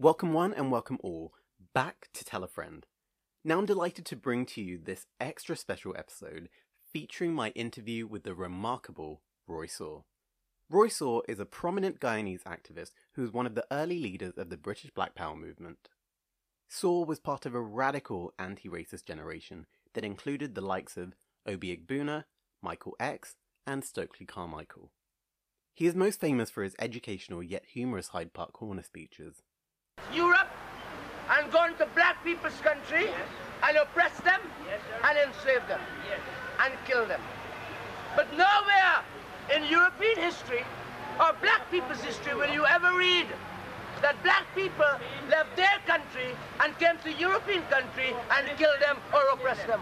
Welcome, one, and welcome all back to Tell a Friend. Now I'm delighted to bring to you this extra special episode featuring my interview with the remarkable Roy Sawh. Roy Sawh is a prominent Guyanese activist who was one of the early leaders of the British Black Power movement. Sawh was part of a radical anti racist generation that included the likes of Obi Egbuna, Michael X, and Stokely Carmichael. He is most famous for his educational yet humorous Hyde Park Corner speeches. Europe and go into black people's country yes. and oppress them yes, and enslave them yes. and kill them. But nowhere in European history or black people's history will you ever read that black people left their country and came to European country and killed them or oppressed them.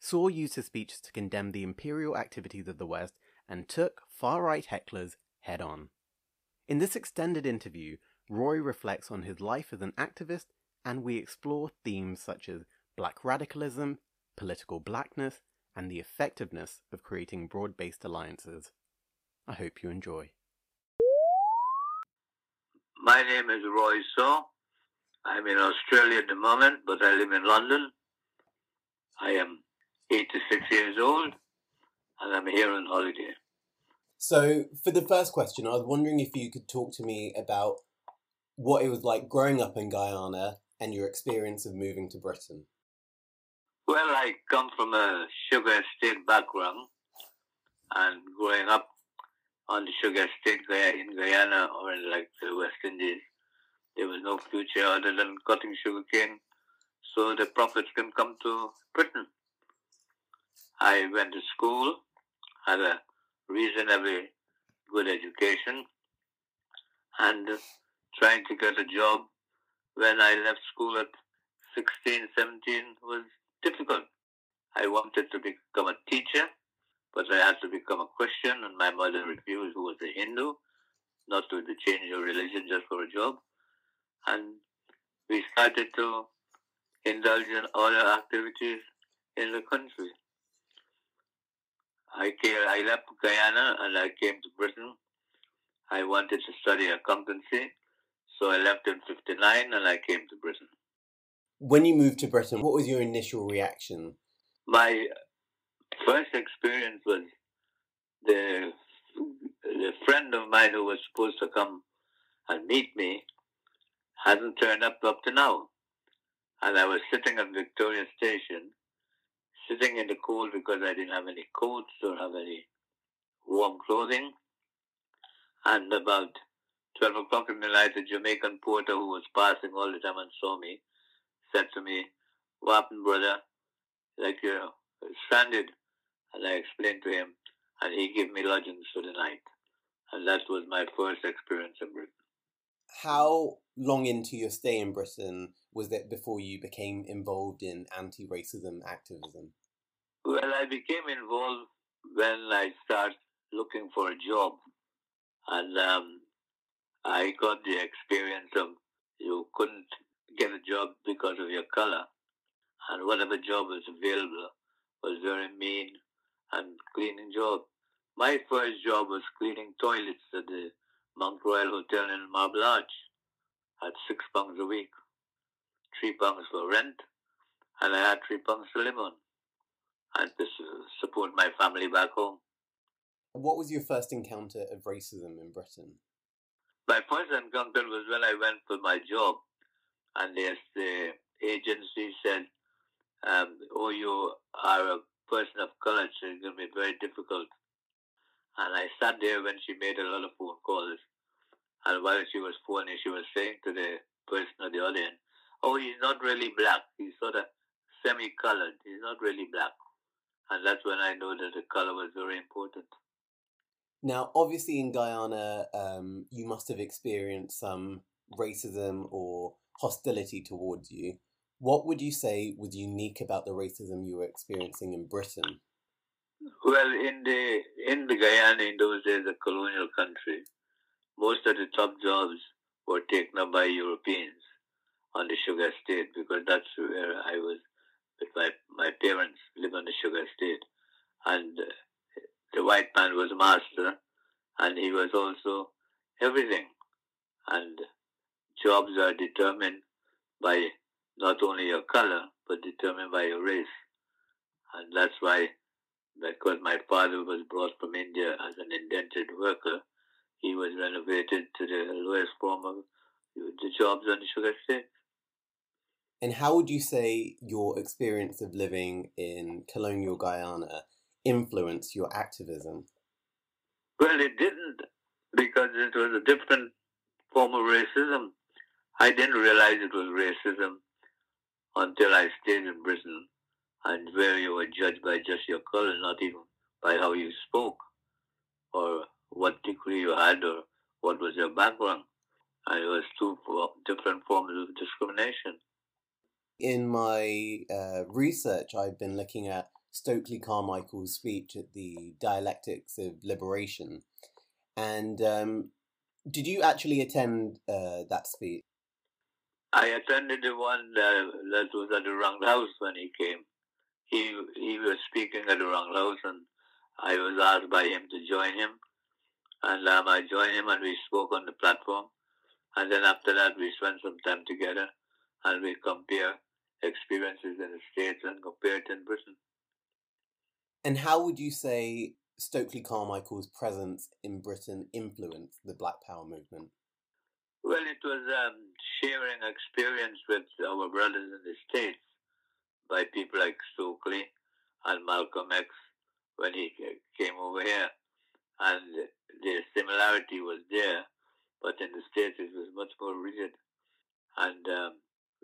Sawh used his speeches to condemn the imperial activities of the West and took far right hecklers head on. In this extended interview, Roy reflects on his life as an activist and we explore themes such as black radicalism, political blackness, and the effectiveness of creating broad based alliances. I hope you enjoy. My name is Roy Sawh. I'm in Australia at the moment, but I live in London. I am 86 years old and I'm here on holiday. So, for the first question, I was wondering if you could talk to me about what it was like growing up in Guyana and your experience of moving to Britain. Well, I come from a sugar estate background, and growing up on the sugar estate in Guyana or in like the West Indies, there was no future other than cutting sugar cane, so the profits can come to Britain. I went to school, had a reasonably good education, and trying to get a job when I left school at 16, 17 was difficult. I wanted to become a teacher, but I had to become a Christian, and my mother refused, who was a Hindu, not to change her religion just for a job. And we started to indulge in other activities in the country. I came, I left Guyana and I came to Britain. I wanted to study accountancy, so I left in 59 and I came to Britain. When you moved to Britain, what was your initial reaction? My first experience was the, the friend of mine who was supposed to come and meet me hasn't turned up up to now. And I was sitting at Victoria Station, sitting in the cold because I didn't have any coats or have any warm clothing. And about 12 o'clock in the night, a Jamaican porter who was passing all the time and saw me said to me, What happened, brother? Like you're stranded. And I explained to him, and he gave me lodgings for the night. And that was my first experience in Britain. How long into your stay in Britain was it before you became involved in anti racism activism? Well, I became involved when I started looking for a job. And um, I got the experience of you couldn't get a job because of your color, and whatever job was available was very mean and cleaning job. My first job was cleaning toilets at the Mount Royal Hotel in Marble Arch at six pounds a week, three pounds for rent, and I had three pounds to live on, and to support my family back home. What was your first encounter of racism in Britain? My first encounter was when I went for my job, and yes, the agency said, um, "Oh, you are a person of color, so it's going to be very difficult." And I sat there when she made a lot of phone calls, and while she was phoning, she was saying to the person at the end, "Oh, he's not really black. He's sort of semi-colored. He's not really black." And that's when I know that the color was very important. Now, obviously, in Guyana, um, you must have experienced some racism or hostility towards you. What would you say was unique about the racism you were experiencing in Britain? Well, in the in the Guyana in those days, a colonial country, most of the top jobs were taken up by Europeans on the sugar estate because that's where I was with my my parents live on the sugar estate, and the white man was master, and he was also everything. And jobs are determined by not only your color, but determined by your race. And that's why, because my father was brought from India as an indentured worker, he was renovated to the lowest form of the jobs on the sugar estate. And how would you say your experience of living in colonial Guyana influenced your activism? Well, it didn't because it was a different form of racism. I didn't realize it was racism until I stayed in Britain and where you were judged by just your color, not even by how you spoke or what degree you had or what was your background. And it was two different forms of discrimination. In my uh, research, I've been looking at Stokely Carmichael's speech at the Dialectics of Liberation. And um, did you actually attend uh, that speech? I attended the one that, that was at the Round House when he came. He he was speaking at the Round House, and I was asked by him to join him. And um, I joined him, and we spoke on the platform. And then after that, we spent some time together, and we compare experiences in the States and compare it in Britain. And how would you say Stokely Carmichael's presence in Britain influenced the Black Power movement? Well, it was um, sharing experience with our brothers in the States by people like Stokely and Malcolm X when he came over here. And the similarity was there, but in the States it was much more rigid. And um,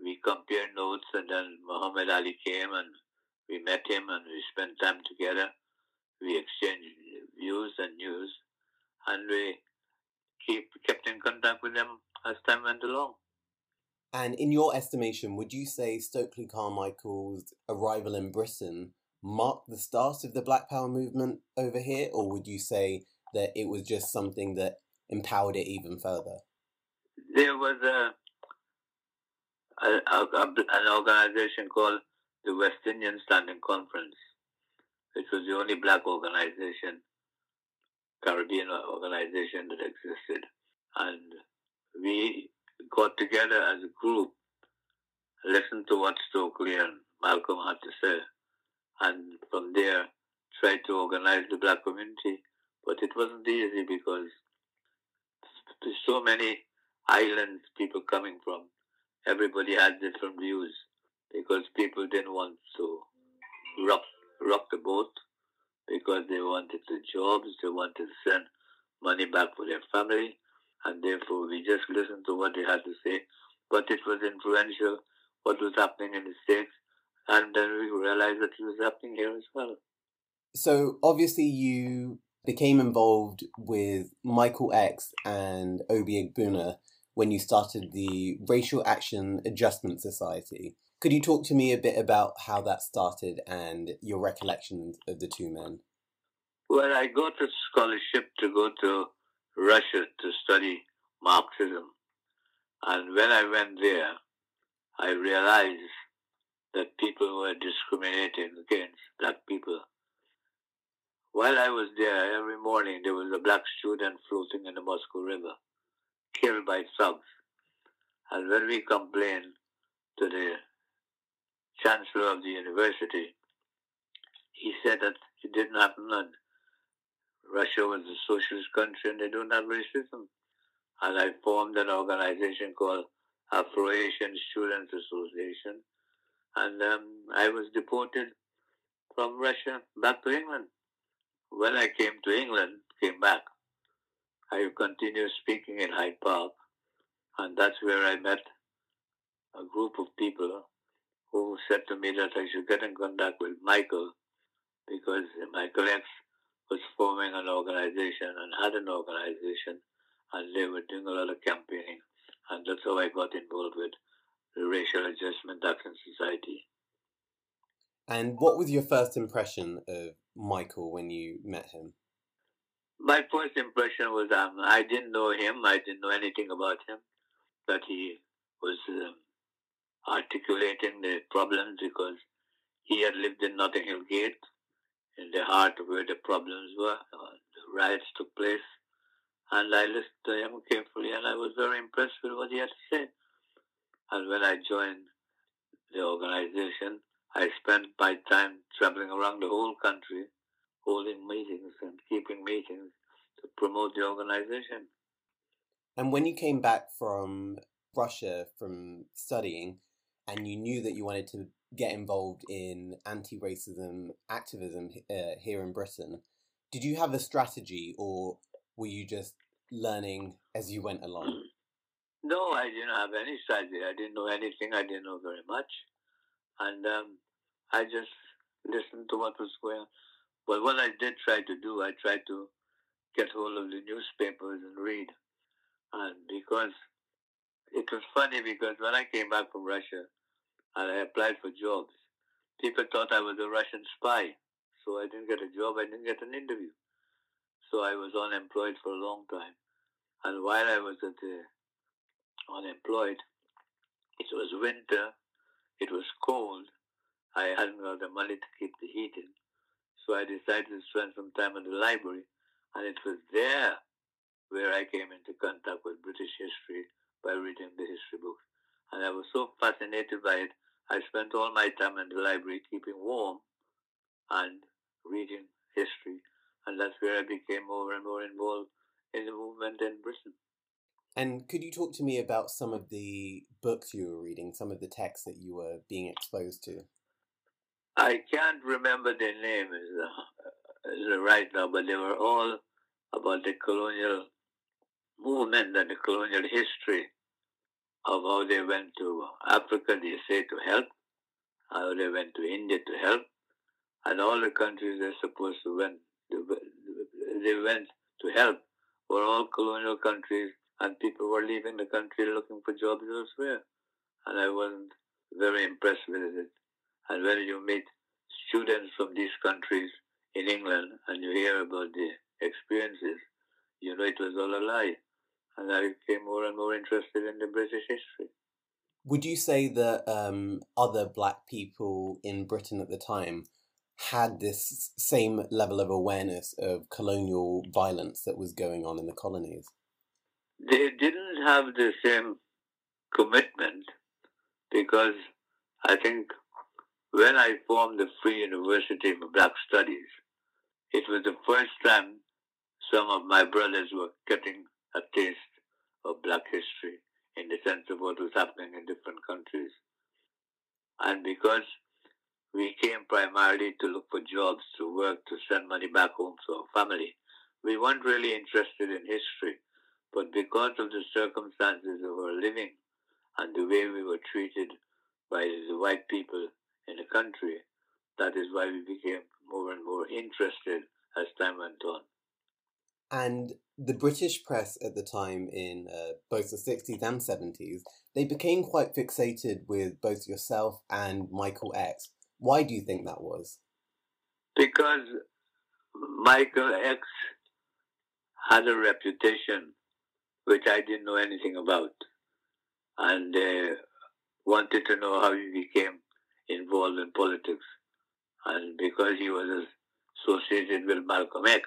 we compared notes, and then Muhammad Ali came and we met him and we spent time together. We exchanged views and news, and we keep kept in contact with them as time went along. And in your estimation, would you say Stokely Carmichael's arrival in Britain marked the start of the Black Power movement over here, or would you say that it was just something that empowered it even further? There was a, a, a an organization called the West Indian Standing Conference, which was the only black organization, Caribbean organization that existed. And we got together as a group, listened to what Stokely and Malcolm had to say, and from there tried to organize the black community. But it wasn't easy because there's so many islands people coming from. Everybody had different views because people didn't want to rock, rock the boat because they wanted the jobs, they wanted to send money back for their family, and therefore we just listened to what they had to say. But it was influential what was happening in the States, and then we realized that it was happening here as well. So obviously you became involved with Michael X and Obi Egbuna when you started the Racial Action Adjustment Society. Could you talk to me a bit about how that started and your recollections of the two men? Well, I got a scholarship to go to Russia to study Marxism. And when I went there, I realized that people were discriminating against black people. While I was there, every morning there was a black student floating in the Moscow River, killed by thugs. And when we complained to the chancellor of the university, he said that it didn't happen and Russia was a socialist country and they don't have racism. And I formed an organization called Afro-Asian Students Association. And um, I was deported from Russia back to England. When I came to England, came back, I continued speaking in Hyde Park. And that's where I met a group of people who said to me that I should get in contact with Michael because Michael X was forming an organization and had an organization and they were doing a lot of campaigning. And that's how I got involved with the Racial Adjustment Action Society. And what was your first impression of Michael when you met him? My first impression was um, I didn't know him, I didn't know anything about him, that he was um, articulating the problems because he had lived in Notting Hill Gate, in the heart of where the problems were. Uh, the riots took place, And I listened to him carefully, and I was very impressed with what he had to say. And when I joined the organization, I spent my time traveling around the whole country, holding meetings and keeping meetings to promote the organization. And when you came back from Russia from studying, and you knew that you wanted to get involved in anti-racism activism uh, here in Britain, did you have a strategy, or were you just learning as you went along? No, I didn't have any strategy. I didn't know anything. I didn't know very much, and um, I just listened to what was going on. But what I did try to do, I tried to get hold of the newspapers and read. And because it was funny, because when I came back from Russia and I applied for jobs, people thought I was a Russian spy. So I didn't get a job, I didn't get an interview. So I was unemployed for a long time. And while I was at the unemployed, it was winter, it was cold, I hadn't got the money to keep the heating. So I decided to spend some time in the library, and it was there where I came into contact with British history by reading the history books. And I was so fascinated by it, I spent all my time in the library keeping warm and reading history. And that's where I became more and more involved in the movement in Britain. And could you talk to me about some of the books you were reading, some of the texts that you were being exposed to? I can't remember their names uh, right now, but they were all about the colonial movement and the colonial history of how they went to Africa, they say, to help, how they went to India to help, and all the countries they're supposed to went, they went to help were all colonial countries, and people were leaving the country looking for jobs elsewhere. And I wasn't very impressed with it. And when you meet students from these countries in England and you hear about the experiences, you know it was all a lie. And I became more and more interested in the British history. Would you say that um, other black people in Britain at the time had this same level of awareness of colonial violence that was going on in the colonies? They didn't have the same commitment because I think when I formed the Free University for Black Studies, it was the first time some of my brothers were getting a taste of black history in the sense of what was happening in different countries. And because we came primarily to look for jobs, to work, to send money back home to our family. We weren't really interested in history, but because of the circumstances of our living and the way we were treated by the white people in the country, that is why we became more and more interested as time went on. And the British press at the time, in uh, both the 60s and 70s, they became quite fixated with both yourself and Michael X. Why do you think that was? Because Michael X had a reputation which I didn't know anything about and uh, wanted to know how he became involved in politics. And because he was associated with Malcolm X,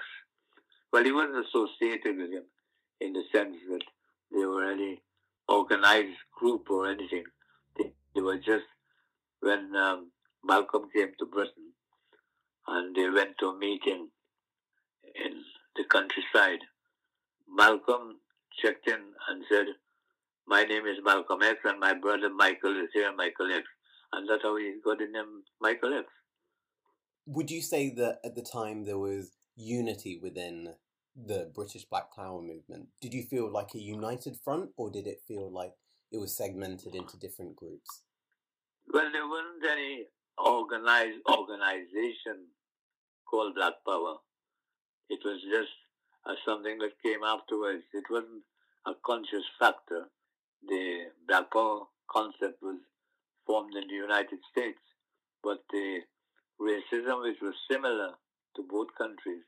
well, he wasn't associated with him in the sense that they were any organized group or anything. They, they were just, when um, Malcolm came to Britain and they went to a meeting in the countryside. Malcolm checked in and said, My name is Malcolm X and my brother Michael is here, Michael X. And that's how he got the name Michael X. Would you say that at the time there was unity within the British Black Power movement? Did you feel like a united front or did it feel like it was segmented into different groups? Well, there wasn't any organized organization called Black Power. It was just uh, something that came afterwards. It wasn't a conscious factor. The Black Power concept was formed in the United States, but the racism, which was similar to both countries,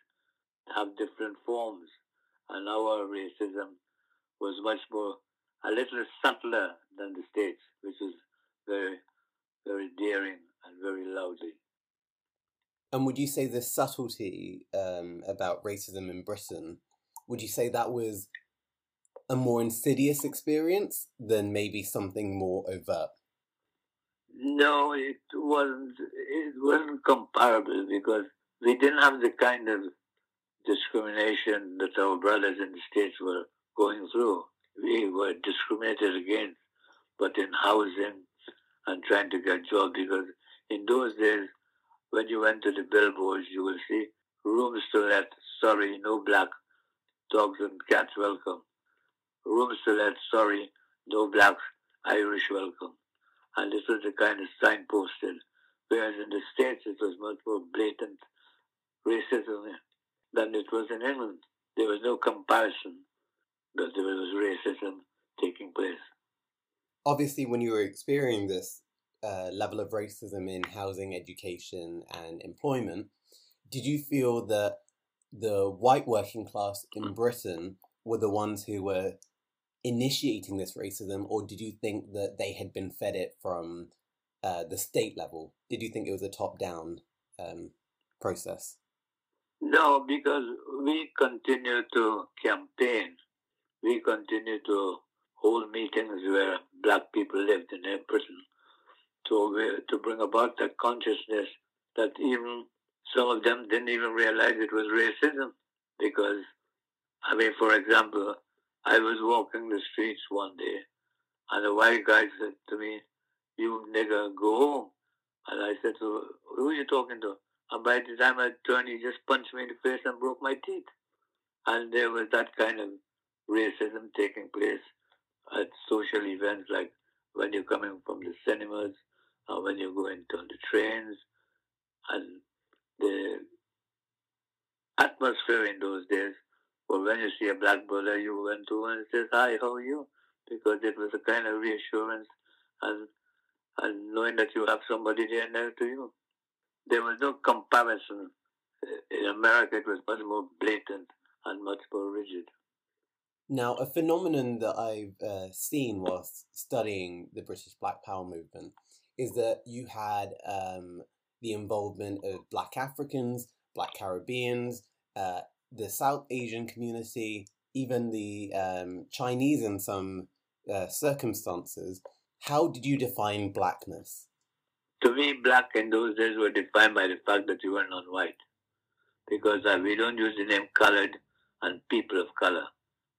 have different forms. And our racism was much more, a little subtler than the States, which was very, very daring and very loudly. And would you say the subtlety um, about racism in Britain would you say that was a more insidious experience than maybe something more overt? No, it wasn't. It wasn't comparable because we didn't have the kind of discrimination that our brothers in the states were going through. We were discriminated against, but in housing and trying to get jobs because in those days, when you went to the billboards, you will see rooms to let. Sorry, no black dogs and cats welcome. Rooms to let. Sorry, no blacks. Irish welcome. And this was the kind of signposted. Whereas in the States, it was much more blatant racism than it was in England. There was no comparison that there was racism taking place. Obviously, when you were experiencing this uh, level of racism in housing, education, and employment, did you feel that the white working class in Britain were the ones who were initiating this racism, or did you think that they had been fed it from uh, the state level? Did you think it was a top down um, process? No, because we continue to campaign. We continue to hold meetings where black people lived in Britain to, to bring about that consciousness that even some of them didn't even realize it was racism because, I mean, for example, I was walking the streets one day and a white guy said to me, you nigger, go home. And I said to who are you talking to? And by the time I turned, he just punched me in the face and broke my teeth. And there was that kind of racism taking place at social events like when you're coming from the cinemas or when you're going on the trains. And the atmosphere in those days well, when you see a black brother, you went to and says, "Hi, how are you?" Because it was a kind of reassurance and and knowing that you have somebody there next to you. There was no comparison. In America, it was much more blatant and much more rigid. Now, a phenomenon that I've uh, seen whilst studying the British Black Power movement is that you had um, the involvement of Black Africans, Black Caribbeans, uh, the South Asian community, even the um, Chinese in some uh, circumstances. How did you define blackness? To me, black in those days were defined by the fact that you were non-white, because uh, we don't use the name colored and people of color.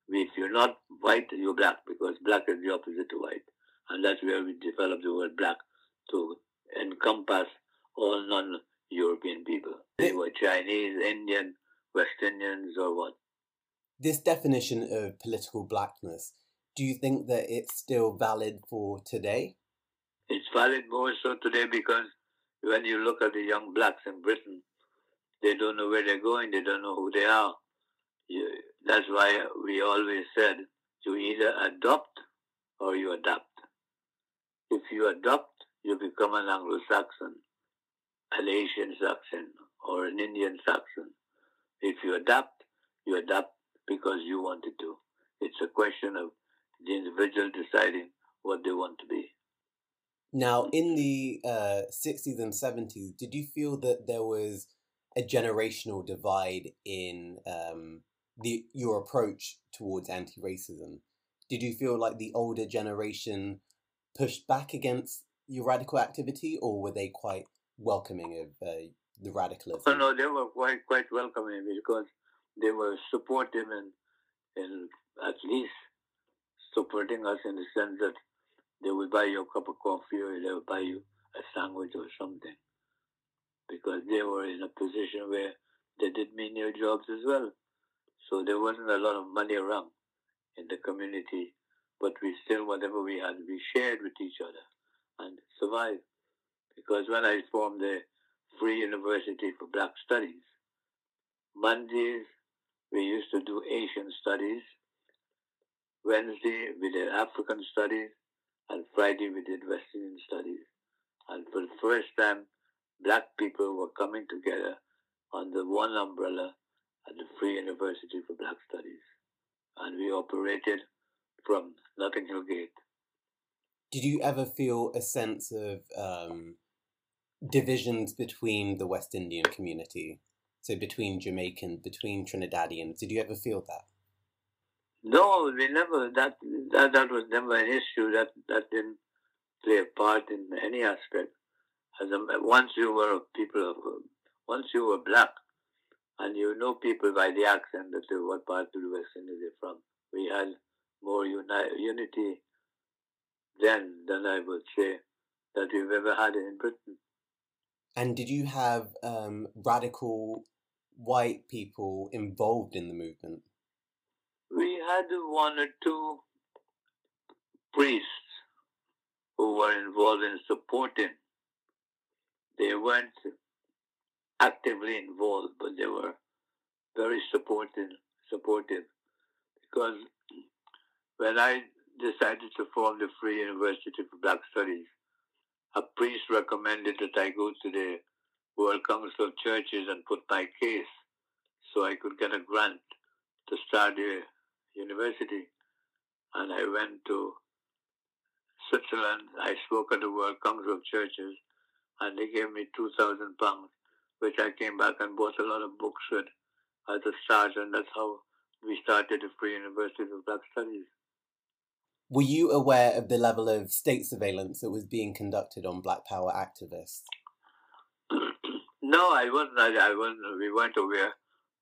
If you're not white, you're black, because black is the opposite to white, and that's where we developed the word black to encompass all non-European people. They were Chinese, Indian, West Indians or what? This definition of political blackness, do you think that it's still valid for today? It's valid more so today because when you look at the young blacks in Britain, they don't know where they're going, they don't know who they are. You, that's why we always said you either adopt or you adapt. If you adopt, you become an Anglo Saxon, an Asian Saxon, or an Indian Saxon. If you adapt, you adapt because you wanted to. It's a question of the individual deciding what they want to be. Now, in the uh, 60s and 70s, did you feel that there was a generational divide in um, the your approach towards anti-racism? Did you feel like the older generation pushed back against your radical activity, or were they quite welcoming of uh, the radicalism? Oh, no, they were quite quite welcoming because they were supportive and, and at least supporting us in the sense that they would buy you a cup of coffee or they would buy you a sandwich or something because they were in a position where they did menial jobs as well. So there wasn't a lot of money around in the community, but we still, whatever we had, we shared with each other and survived. Because when I formed the Free University for Black Studies. Mondays, we used to do Asian studies. Wednesday, we did African studies. And Friday, we did West Indian studies. And for the first time, black people were coming together under one umbrella at the Free University for Black Studies. And we operated from Notting Hill Gate. Did you ever feel a sense of um, divisions between the West Indian community, so between Jamaican, between Trinidadians. Did you ever feel that? No, we never. That that that was never an issue. That that didn't play a part in any aspect. As a, once you were people of, once you were black, and you know people by the accent that they, what part of the West Indies they're from. We had more uni- unity then than I would say that we've ever had in Britain. And did you have um, radical white people involved in the movement? We had one or two priests who were involved in supporting. They weren't actively involved, but they were very supportive. Supportive, because when I decided to form the Free University for Black Studies, a priest recommended that I go to the World Council of Churches and put my case so I could get a grant to start the university. And I went to Switzerland. I spoke at the World Council of Churches, and they gave me 2,000 pounds, which I came back and bought a lot of books with at the start, and that's how we started the Free University of Black Studies. Were you aware of the level of state surveillance that was being conducted on Black Power activists? no, I wasn't. I, I wasn't. We weren't aware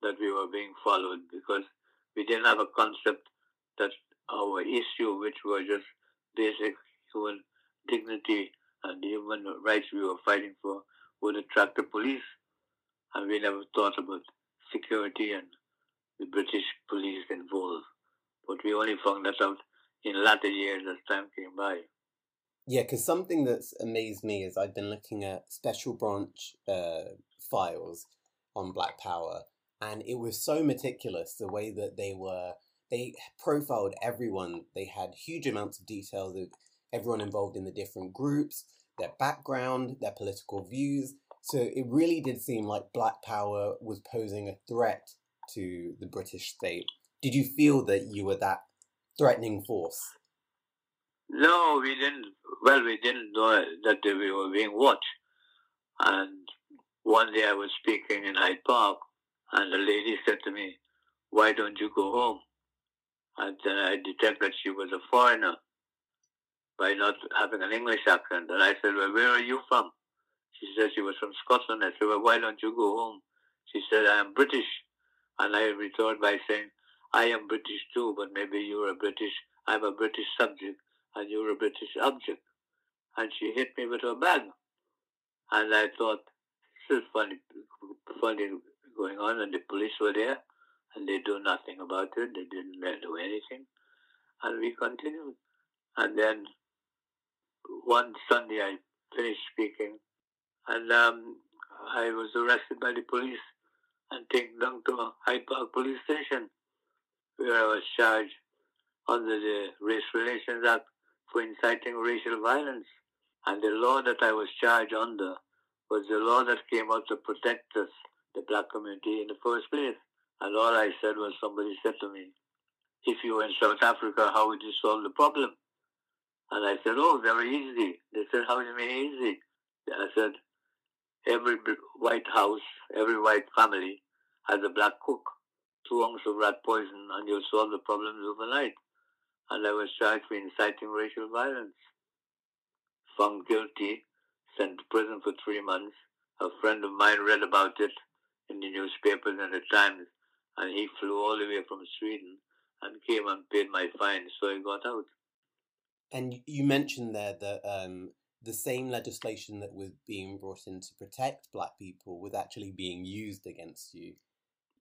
that we were being followed because we didn't have a concept that our issue, which was just basic human dignity and human rights we were fighting for, would attract the police. And we never thought about security and the British police involved. But we only found that out in latter years as time came by. Yeah, because something that's amazed me is I've been looking at special branch uh, files on Black Power, and it was so meticulous the way that they were. They profiled everyone. They had huge amounts of detail of everyone involved in the different groups, their background, their political views. So it really did seem like Black Power was posing a threat to the British state. Did you feel that you were that threatening force? No, we didn't. Well, we didn't know that we were being watched. And one day I was speaking in Hyde Park, and the lady said to me, Why don't you go home? And then I detected that she was a foreigner by not having an English accent. And I said, Well, where are you from? She said she was from Scotland. I said, Well, why don't you go home? She said, I am British. And I retorted by saying, I am British too, but maybe you're a British, I'm a British subject, and you're a British object. And she hit me with her bag. And I thought, this is funny, funny going on, and the police were there, and they do nothing about it. They didn't do anything. And we continued. And then one Sunday I finished speaking, and um, I was arrested by the police and taken down to Hyde Park police station where I was charged under the Race Relations Act for inciting racial violence. And the law that I was charged under was the law that came out to protect us, the black community, in the first place. And all I said was somebody said to me, if you were in South Africa, how would you solve the problem? And I said, oh, very easy. They said, how do you mean easy? I said, every white house, every white family has a black cook two ounces of rat poison and you'll solve the problems overnight. And I was charged for inciting racial violence. Found guilty, sent to prison for three months. A friend of mine read about it in the newspapers and the Times, and he flew all the way from Sweden and came and paid my fine, so I got out. And you mentioned there that um, the same legislation that was being brought in to protect black people was actually being used against you.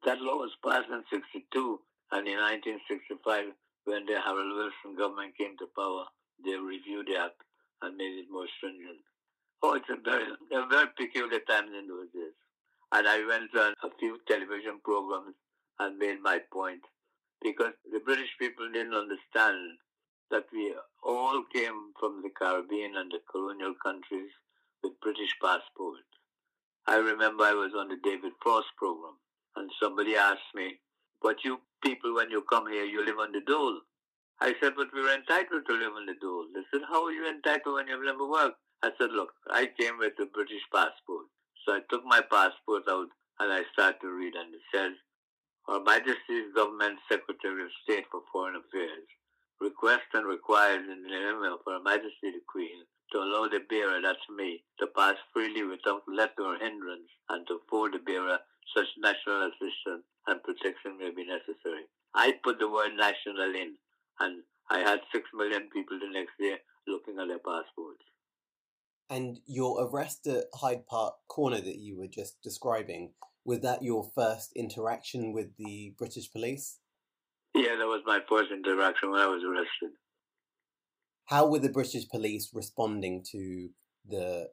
That law was passed in 62, and in 1965, when the Harold Wilson government came to power, they reviewed the act and made it more stringent. Oh, it's a very, a very peculiar time in those days. And I went on a few television programs and made my point because the British people didn't understand that we all came from the Caribbean and the colonial countries with British passports. I remember I was on the David Frost program and somebody asked me, but you people, when you come here, you live on the dole. I said, but we are entitled to live on the dole. They said, how are you entitled when you've never worked? I said, look, I came with a British passport. So I took my passport out and I started to read and it says, Her Majesty's Government Secretary of State for Foreign Affairs requests and requires in the name of Her Majesty the Queen to allow the bearer, that's me, to pass freely without let or hindrance and to afford the bearer such national assistance and protection may be necessary. I put the word national in and I had six million people the next day looking at their passports. And your arrest at Hyde Park Corner that you were just describing, was that your first interaction with the British police? Yeah, that was my first interaction when I was arrested. How were the British police responding to the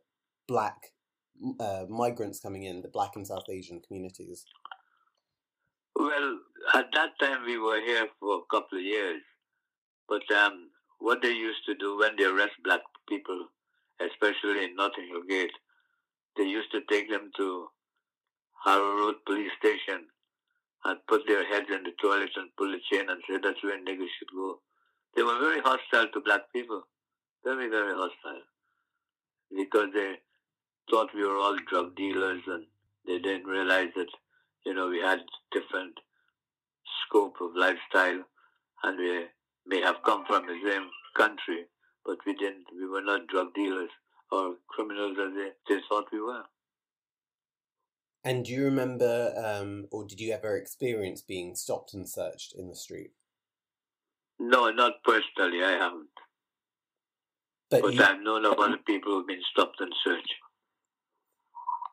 black uh, migrants coming in, the black and South Asian communities? Well, at that time we were here for a couple of years, but um, what they used to do when they arrest black people especially in Notting Hill Gate, they used to take them to Harrow Road Police Station and put their heads in the toilet and pull the chain and say that's where niggers should go. They were very hostile to black people. Very, very hostile. Because they thought we were all drug dealers and they didn't realize that, you know, we had different scope of lifestyle and we may have come from the same country but we didn't. We were not drug dealers or criminals as they, they thought we were. And do you remember, um, or did you ever experience being stopped and searched in the street? No, not personally. I haven't. But, but you... I've known of other people who've been stopped and searched.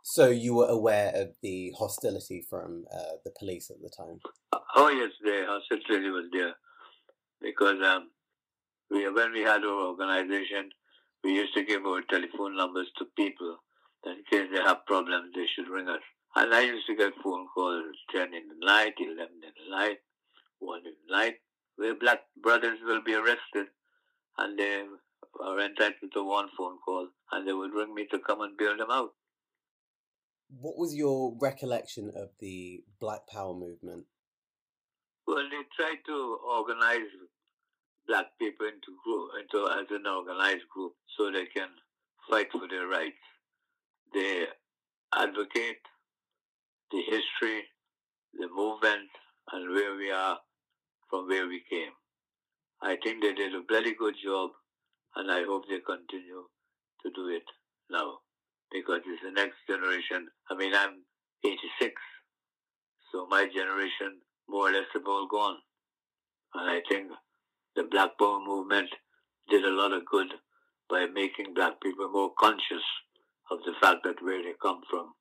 So you were aware of the hostility from uh, the police at the time? Oh yes, the hostility was there because um, we, when we had our organization, we used to give our telephone numbers to people in case they have problems, they should ring us. And I used to get phone calls 10 in the night, 11 in the night, 1 in the night, where black brothers will be arrested and they are entitled to one phone call and they would ring me to come and bail them out. What was your recollection of the Black Power movement? Well, they tried to organize black people into group, into as an organized group, so they can fight for their rights. They advocate the history, the movement, and where we are from where we came. I think they did a very good job, and I hope they continue to do it now because it's the next generation. I mean, I'm 86, so my generation more or less all gone. And I think the Black Power movement did a lot of good by making black people more conscious of the fact that where they come from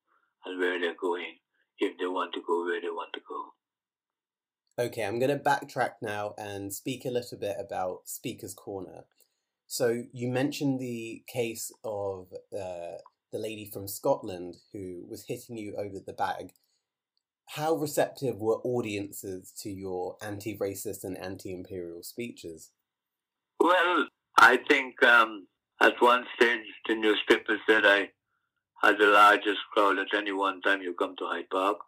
and where they're going, if they want to go where they want to go. Okay, I'm going to backtrack now and speak a little bit about Speaker's Corner. So, you mentioned the case of uh, the lady from Scotland who was hitting you over the bag how receptive were audiences to your anti racist and anti imperial speeches? Well, I think um, at one stage the newspaper said I had the largest crowd at any one time you come to Hyde Park.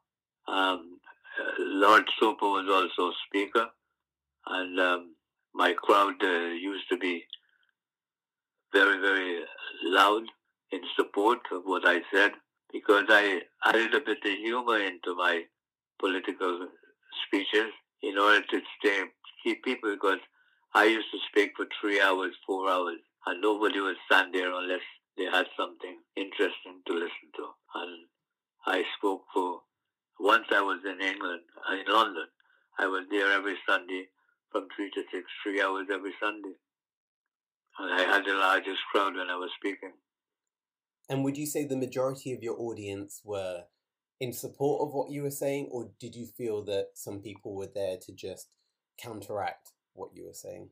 Um, uh, Lord Soper was also speaker, and um, my crowd uh, used to be very, very loud in support of what I said because I added a bit of humor into my political speeches in order to stay, keep people because I used to speak for three hours, four hours, and nobody would stand there unless they had something interesting to listen to. And I spoke for, once I was in England, uh, in London, I was there every Sunday from three to six, three hours every Sunday. And I had the largest crowd when I was speaking. And would you say the majority of your audience were in support of what you were saying, or did you feel that some people were there to just counteract what you were saying?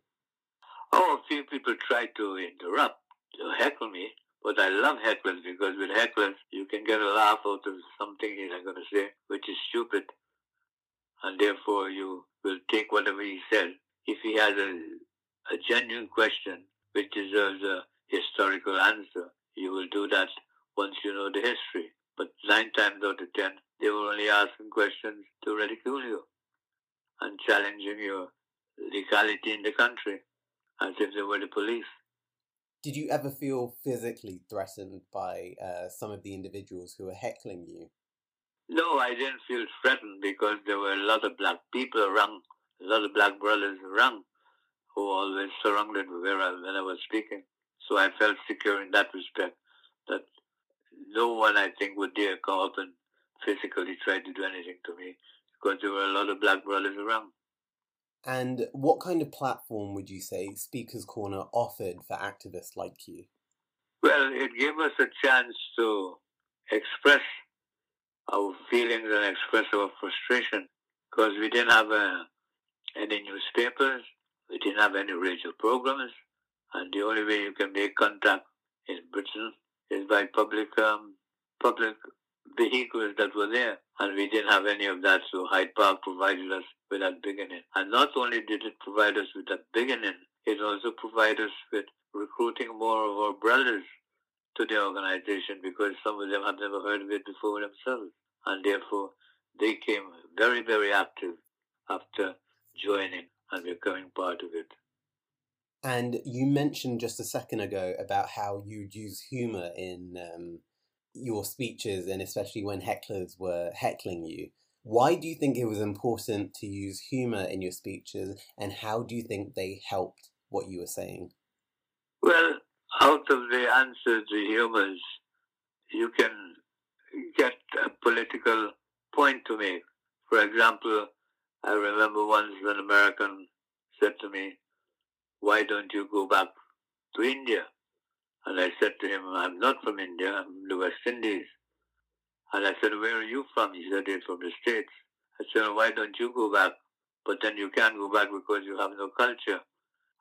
Oh, a few people tried to interrupt, to heckle me, but I love hecklers because with hecklers you can get a laugh out of something he's not going to say, which is stupid, and therefore you will take whatever he says. If he has a, a genuine question which deserves a historical answer, you will do that once you know the history. But nine times out of ten, they were only asking questions to ridicule you and challenging your legality in the country as if they were the police. Did you ever feel physically threatened by uh, some of the individuals who were heckling you? No, I didn't feel threatened because there were a lot of black people around, a lot of black brothers around who always surrounded me when I was speaking. So I felt secure in that respect that no one, I think, would dare come up and physically try to do anything to me because there were a lot of black brothers around. And what kind of platform would you say Speaker's Corner offered for activists like you? Well, it gave us a chance to express our feelings and express our frustration because we didn't have uh, any newspapers, we didn't have any radio programs, and the only way you can make contact in Britain is by public um, public vehicles that were there, and we didn't have any of that. So Hyde Park provided us with that beginning, and not only did it provide us with that beginning, it also provided us with recruiting more of our brothers to the organization because some of them had never heard of it before themselves, and therefore they came very, very active after joining and becoming part of it. And you mentioned just a second ago about how you'd use humor in um, your speeches, and especially when hecklers were heckling you. Why do you think it was important to use humor in your speeches, and how do you think they helped what you were saying? Well, out of the answers, the humors, you can get a political point to make. For example, I remember once an American said to me, why don't you go back to India? And I said to him, I'm not from India, I'm from the West Indies. And I said, where are you from? He said, he's from the States. I said, why don't you go back? But then you can't go back because you have no culture.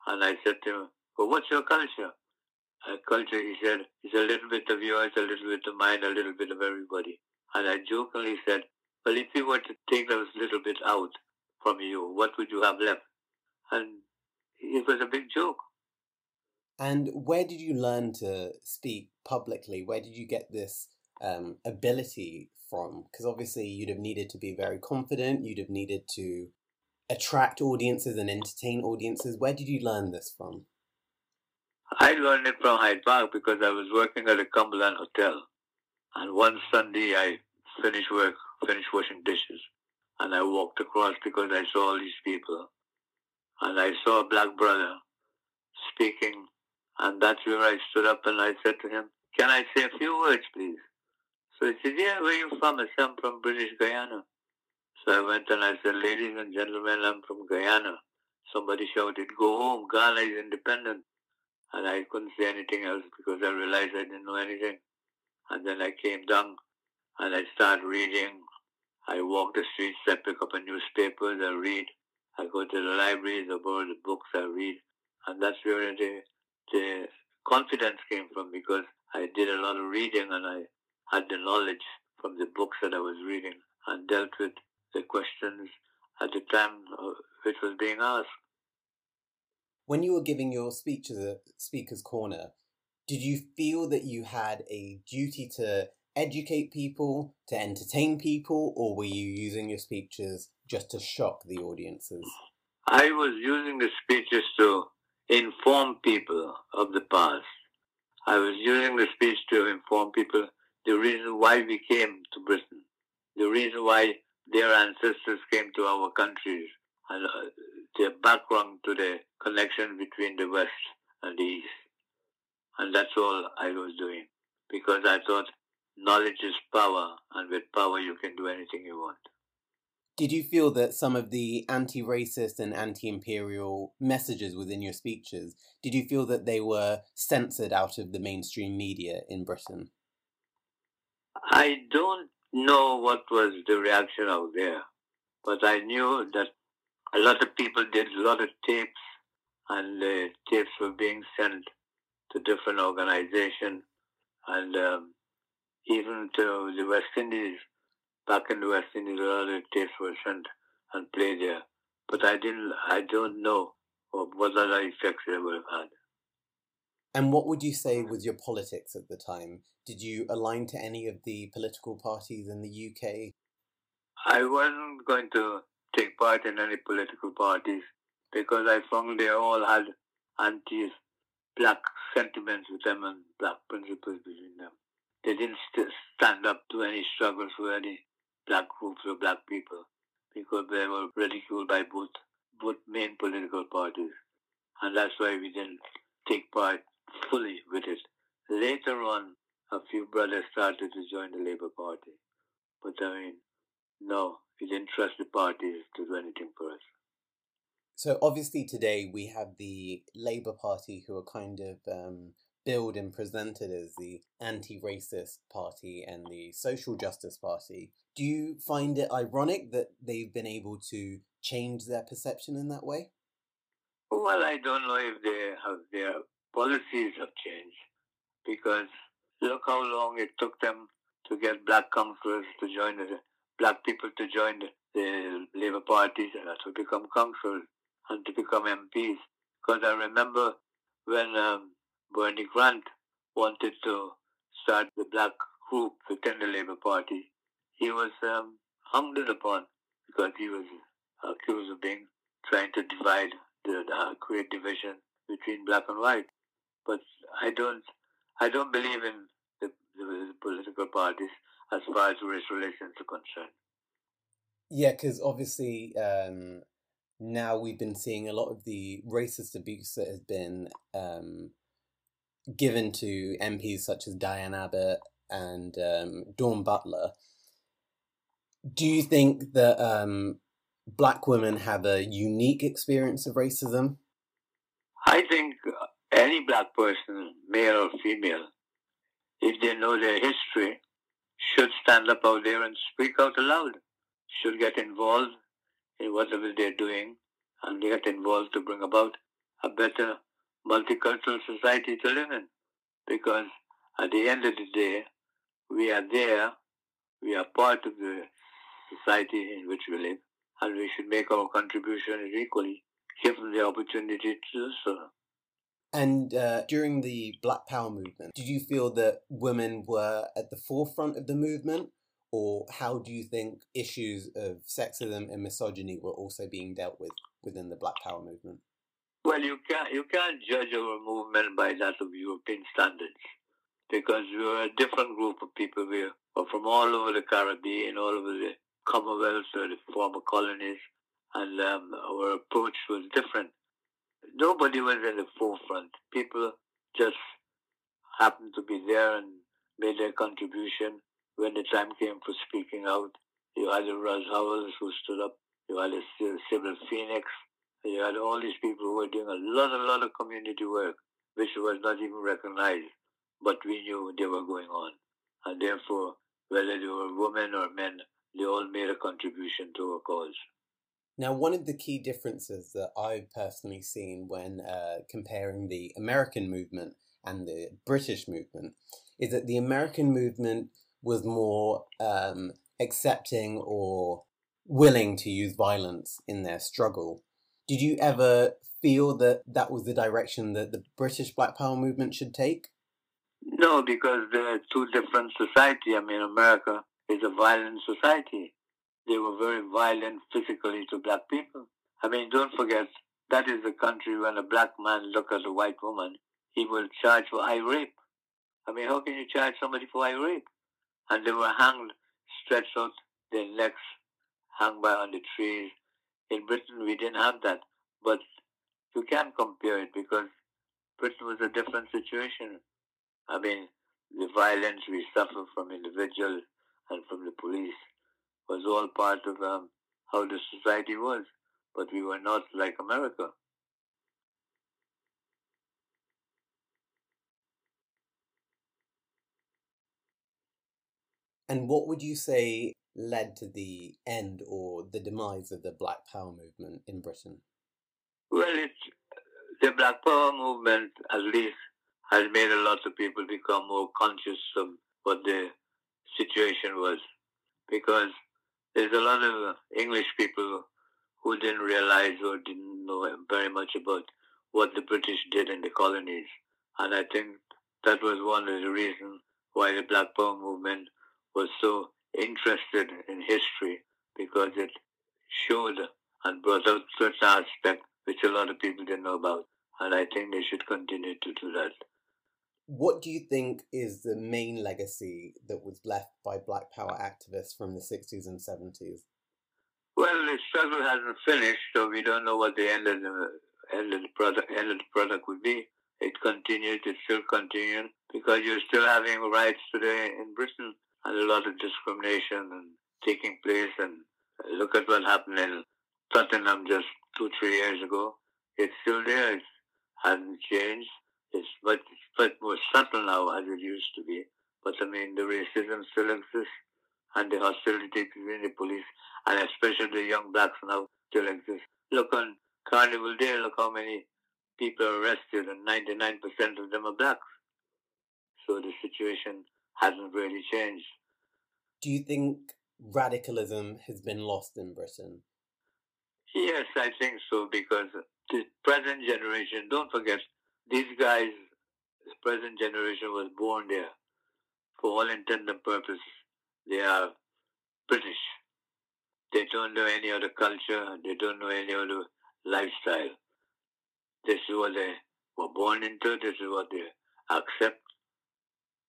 And I said to him, well, what's your culture? A culture, he said, is a little bit of yours, a little bit of mine, a little bit of everybody. And I jokingly said, well, if you were to take those little bit out from you, what would you have left? And it was a big joke. And where did you learn to speak publicly? Where did you get this um, ability from? Because obviously you'd have needed to be very confident, you'd have needed to attract audiences and entertain audiences. Where did you learn this from? I learned it from Hyde Park because I was working at a Cumberland Hotel. And one Sunday I finished work, finished washing dishes, and I walked across because I saw all these people and I saw a black brother speaking, and that's where I stood up and I said to him, Can I say a few words, please? So he said, Yeah, where are you from? I said, I'm from British Guiana. So I went and I said, Ladies and gentlemen, I'm from Guyana. Somebody shouted, Go home, Ghana is independent. And I couldn't say anything else because I realized I didn't know anything. And then I came down and I started reading. I walk the streets, I pick up a newspaper, I read. I go to the libraries, I borrow the books, I read, and that's where the, the confidence came from because I did a lot of reading and I had the knowledge from the books that I was reading and dealt with the questions at the time uh, which was being asked. When you were giving your speech as a speaker's corner, did you feel that you had a duty to educate people, to entertain people, or were you using your speeches just to shock the audiences? I was using the speeches to inform people of the past. I was using the speech to inform people the reason why we came to Britain, the reason why their ancestors came to our countries, and uh, their background to the connection between the West and the East. And that's all I was doing because I thought knowledge is power, and with power you can do anything you want. Did you feel that some of the anti racist and anti imperial messages within your speeches, did you feel that they were censored out of the mainstream media in Britain? I don't know what was the reaction out there, but I knew that a lot of people did a lot of tapes, and the tapes were being sent to different organizations, and um, even to the West Indies back in the West Indies, a lot of tapes were sent and played there. But I didn't, I don't know what other effects they would have had. And what would you say was your politics at the time? Did you align to any of the political parties in the UK? I wasn't going to take part in any political parties because I found they all had anti-black sentiments with them and black principles between them. They didn't st- stand up to any struggles for any black groups or black people because they were ridiculed by both both main political parties. And that's why we didn't take part fully with it. Later on, a few brothers started to join the Labour Party. But I mean, no, we didn't trust the parties to do anything for us. So obviously today we have the Labour Party who are kind of um, billed and presented as the anti-racist party and the social justice party. Do you find it ironic that they've been able to change their perception in that way? Well, I don't know if they have their policies have changed because look how long it took them to get black councillors to join the black people to join the, the Labour Party and to become councillors and to become MPs. Because I remember when um, Bernie Grant wanted to start the black group within the Labour Party, he was um, upon because he was accused of being trying to divide, the, uh, create division between black and white. But I don't, I don't believe in the, the political parties as far as race relations are concerned. Yeah, because obviously um, now we've been seeing a lot of the racist abuse that has been um, given to MPs such as Diane Abbott and um, Dawn Butler. Do you think that um, black women have a unique experience of racism? I think any black person, male or female, if they know their history, should stand up out there and speak out aloud, should get involved in whatever they're doing, and get involved to bring about a better multicultural society to live in. Because at the end of the day, we are there, we are part of the society in which we live, and we should make our contribution equally, given the opportunity to do so. And uh, during the Black Power movement, did you feel that women were at the forefront of the movement? Or how do you think issues of sexism and misogyny were also being dealt with within the Black Power movement? Well, you can't you can't judge our movement by that of European standards because we are a different group of people. We are from all over the Caribbean, all over the Commonwealth, or the former colonies, and um, our approach was different. Nobody was in the forefront. People just happened to be there and made their contribution when the time came for speaking out. You had Roz Howells who stood up. You had Sybil Phoenix you had all these people who were doing a lot, a lot of community work, which was not even recognized, but we knew they were going on. And therefore, whether they were women or men, they all made a contribution to our cause. Now, one of the key differences that I've personally seen when uh, comparing the American movement and the British movement is that the American movement was more um, accepting or willing to use violence in their struggle, did you ever feel that that was the direction that the British Black Power movement should take? No, because they're two different society. I mean, America is a violent society. They were very violent physically to black people. I mean, don't forget, that is the country when a black man look at a white woman, he will charge for eye rape. I mean, how can you charge somebody for eye rape? And they were hanged, stretched out their necks, hung by on the trees, in Britain, we didn't have that. But you can't compare it because Britain was a different situation. I mean, the violence we suffer from individuals and from the police was all part of um, how the society was. But we were not like America. And what would you say led to the end or the demise of the Black Power movement in Britain? Well, it's, the Black Power movement, at least, has made a lot of people become more conscious of what the situation was. Because there's a lot of English people who didn't realize or didn't know very much about what the British did in the colonies. And I think that was one of the reasons why the Black Power movement was so interested in history because it showed and brought out certain aspects which a lot of people didn't know about. And I think they should continue to do that. What do you think is the main legacy that was left by Black Power activists from the 60s and 70s? Well, the struggle hasn't finished, so we don't know what the end of the end of the product end of the product would be. It continues, it still continuing because you're still having rights today in Britain and a lot of discrimination and taking place. And look at what happened in Tottenham just two, three years ago. It's still there. It hasn't changed. It's much, much more subtle now as it used to be. But I mean, the racism still exists and the hostility between the police and especially the young blacks now still exists. Look on Carnival Day, look how many people are arrested and 99% of them are blacks. So the situation hasn't really changed. Do you think radicalism has been lost in Britain? Yes, I think so because the present generation, don't forget, these guys, the present generation was born there. For all intent and purpose, they are British. They don't know any other culture. They don't know any other lifestyle. This is what they were born into. This is what they accept.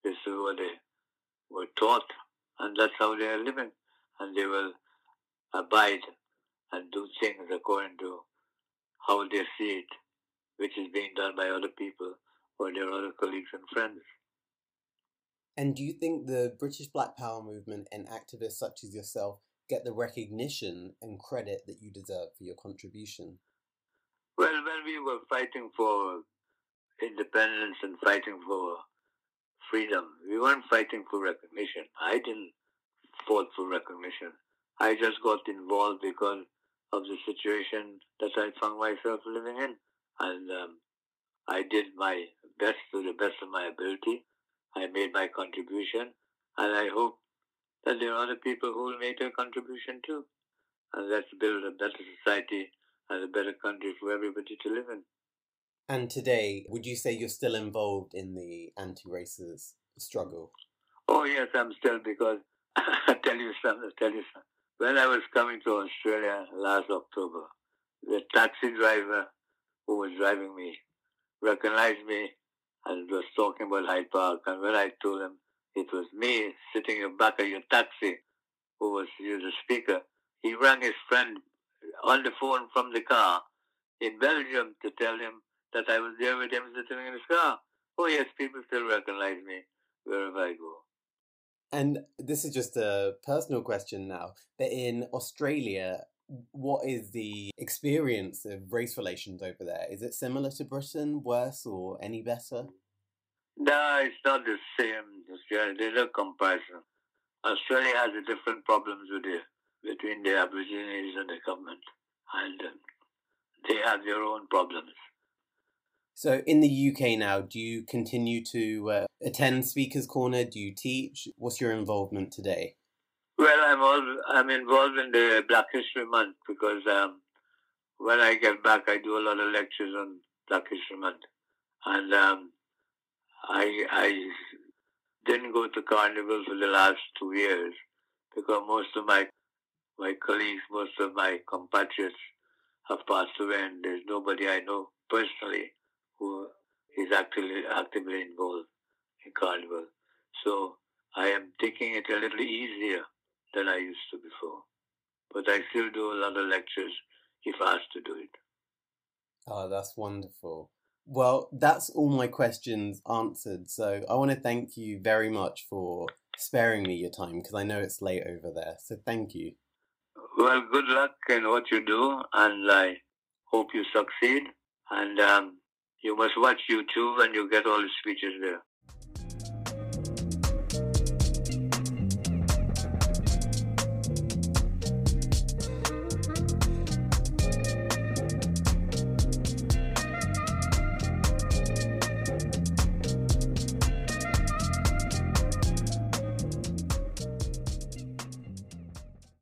This is what they were taught. And that's how they are living. And they will abide and do things according to how they see it, which is being done by other people or their other colleagues and friends. And do you think the British Black Power movement and activists such as yourself get the recognition and credit that you deserve for your contribution? Well, when we were fighting for independence and fighting for freedom, we weren't fighting for recognition. I didn't fought for recognition. I just got involved because of the situation that I found myself living in. And um, I did my best to the best of my ability. I made my contribution. And I hope that there are other people who will make their contribution too. And let's build a better society and a better country for everybody to live in. And today, would you say you're still involved in the anti-racist struggle? Oh yes, I'm still because I tell you something. I tell you something. When I was coming to Australia last October, the taxi driver who was driving me recognized me and was talking about Hyde Park. And when I told him it was me sitting in the back of your taxi who was the speaker. He rang his friend on the phone from the car in Belgium to tell him that I was there with him sitting in his car. Oh yes, people still recognize me wherever I go. And this is just a personal question now, but in Australia, what is the experience of race relations over there? Is it similar to Britain, worse, or any better? No, it's not the same. There's no comparison. Australia has a different problems with the, between the Aborigines and the government, and um, they have their own problems. So, in the UK now, do you continue to uh, attend Speakers Corner? Do you teach? What's your involvement today? Well, I'm all, I'm involved in the Black History Month because um, when I get back, I do a lot of lectures on Black History Month, and um, I I didn't go to carnival for the last two years because most of my my colleagues, most of my compatriots have passed away, and there's nobody I know personally who is actively actively involved in carnival. So I am taking it a little easier than I used to before, but I still do a lot of lectures if asked to do it. Oh, that's wonderful. Well, that's all my questions answered. So I want to thank you very much for sparing me your time because I know it's late over there. So thank you. Well, good luck in what you do, and I hope you succeed. And um, you must watch YouTube and you get all the speeches there.